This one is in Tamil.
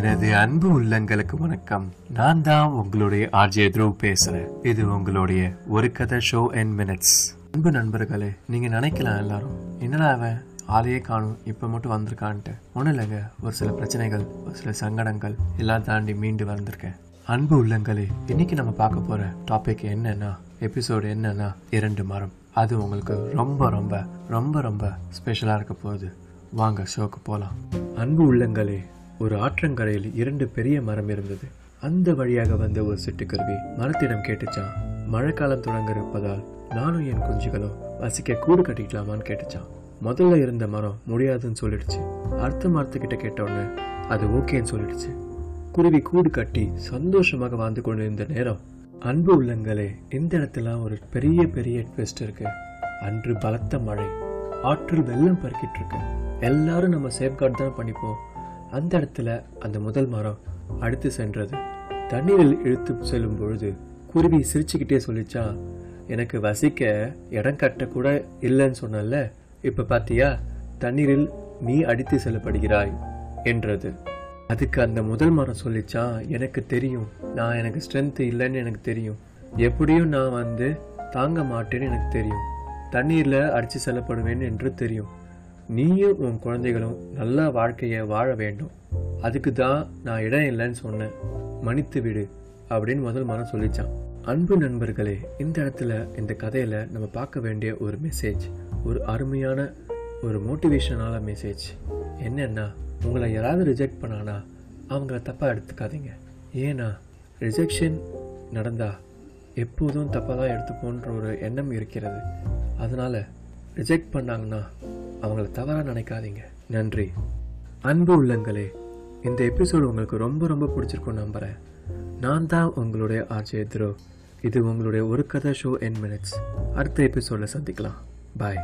எனது அன்பு உள்ளங்களுக்கு வணக்கம். நான் தான் உங்களுடைய ஆர்ஜே த்ரூ பேசுறேன். இது உங்களுடைய ஒரு கதை ஷோ என் மினிட்ஸ் அன்பு நண்பர்களே நீங்க நினைக்கலாம் எல்லாரும் என்னடா அவன் ஆளையே காணும் இப்ப மட்டும் வந்திருக்கான்ட்டு. ஒன்றும் இல்லைங்க ஒரு சில பிரச்சனைகள் ஒரு சில சங்கடங்கள் எல்லாம் தாண்டி மீண்டு வந்திருக்கேன். அன்பு உள்ளங்களே இன்னைக்கு நம்ம பார்க்க போற டாபிக் என்னன்னா எபிசோடு என்னன்னா இரண்டு மரம். அது உங்களுக்கு ரொம்ப ரொம்ப ரொம்ப ரொம்ப ஸ்பெஷலா இருக்க போகுது. வாங்க ஷோக்கு போலாம். அன்பு உள்ளங்களே ஒரு ஆற்றங்கரையில் இரண்டு பெரிய மரம் இருந்தது. அந்த வழியாக வந்த ஒரு சிட்டுக்கருவி மரத்திடம் கேட்டுச்சான் மழைக்காலம் தொடங்க இருப்பதால் நானும் என் குஞ்சுகளும் வசிக்க கூடு கட்டிக்கலாமான்னு கேட்டுச்சான் முதல்ல இருந்த மரம் முடியாதுன்னு சொல்லிடுச்சு. அடுத்த மரத்துக்கிட்ட கேட்ட உடனே அது ஓகேன்னு சொல்லிடுச்சு. குருவி கூடு கட்டி சந்தோஷமாக வாழ்ந்து கொண்டிருந்த நேரம். அன்பு உள்ளங்களே இந்த இடத்துல ஒரு பெரிய பெரிய ட்விஸ்ட் இருக்கு. அன்று பலத்த மழை ஆற்றில் வெள்ளம் பறக்கிட்டு இருக்கு. எல்லாரும் நம்ம சேஃப்கார்ட் தான் பண்ணிப்போம். அந்த இடத்துல அந்த முதல் மரம் அடுத்து சென்றது. தண்ணீரில் இழுத்து செல்லும் பொழுது குருவி சிரிச்சுக்கிட்டே சொல்லிச்சா எனக்கு வசிக்க இடம் கட்ட கூட இல்லைன்னு சொன்னல இப்ப பாத்தியா தண்ணீரில் நீ அடித்து செல்லப்படுகிறாய் என்றது. அதுக்கு அந்த முதல் மரம் சொல்லிச்சா எனக்கு தெரியும். நான் எனக்கு ஸ்ட்ரென்த் இல்லைன்னு எனக்கு தெரியும். எப்படியும் நான் வந்து தாங்க மாட்டேன்னு எனக்கு தெரியும். தண்ணீர்ல அடிச்சு செல்லப்படுவேன் என்று தெரியும். நீயும் உன் குழந்தைகளும் நல்ல வாழ்க்கையை வாழ வேண்டும். அதுக்கு தான் நான் இடம் இல்லைன்னு சொன்னேன். மன்னித்து விடு அப்படின்னு முதல் மனம் சொல்லிச்சான். அன்பு நண்பர்களே இந்த இடத்துல இந்த கதையில் நம்ம பார்க்க வேண்டிய ஒரு மெசேஜ் ஒரு அருமையான ஒரு மோட்டிவேஷனான மெசேஜ் என்னென்னா உங்களை யாராவது ரிஜெக்ட் பண்ணானா அவங்கள தப்பாக எடுத்துக்காதீங்க. ஏன்னா ரிஜெக்ஷன் நடந்தா எப்போதும் தப்பாக தான் எடுத்துப்போன்ற ஒரு எண்ணம் இருக்கிறது. அதனால் ரிஜெக்ட் பண்ணாங்கன்னா அவங்கள தவறாக நினைக்காதீங்க. நன்றி. அன்பு உள்ளங்களே இந்த எபிசோடு உங்களுக்கு ரொம்ப ரொம்ப பிடிச்சிருக்கும் நம்புகிறேன் நான் தான் உங்களுடைய ஆர்ஜே த்ரோ இது உங்களுடைய ஒரு கதை ஷோ என் மினிட்ஸ் அடுத்த எபிசோடில் சந்திக்கலாம். பாய்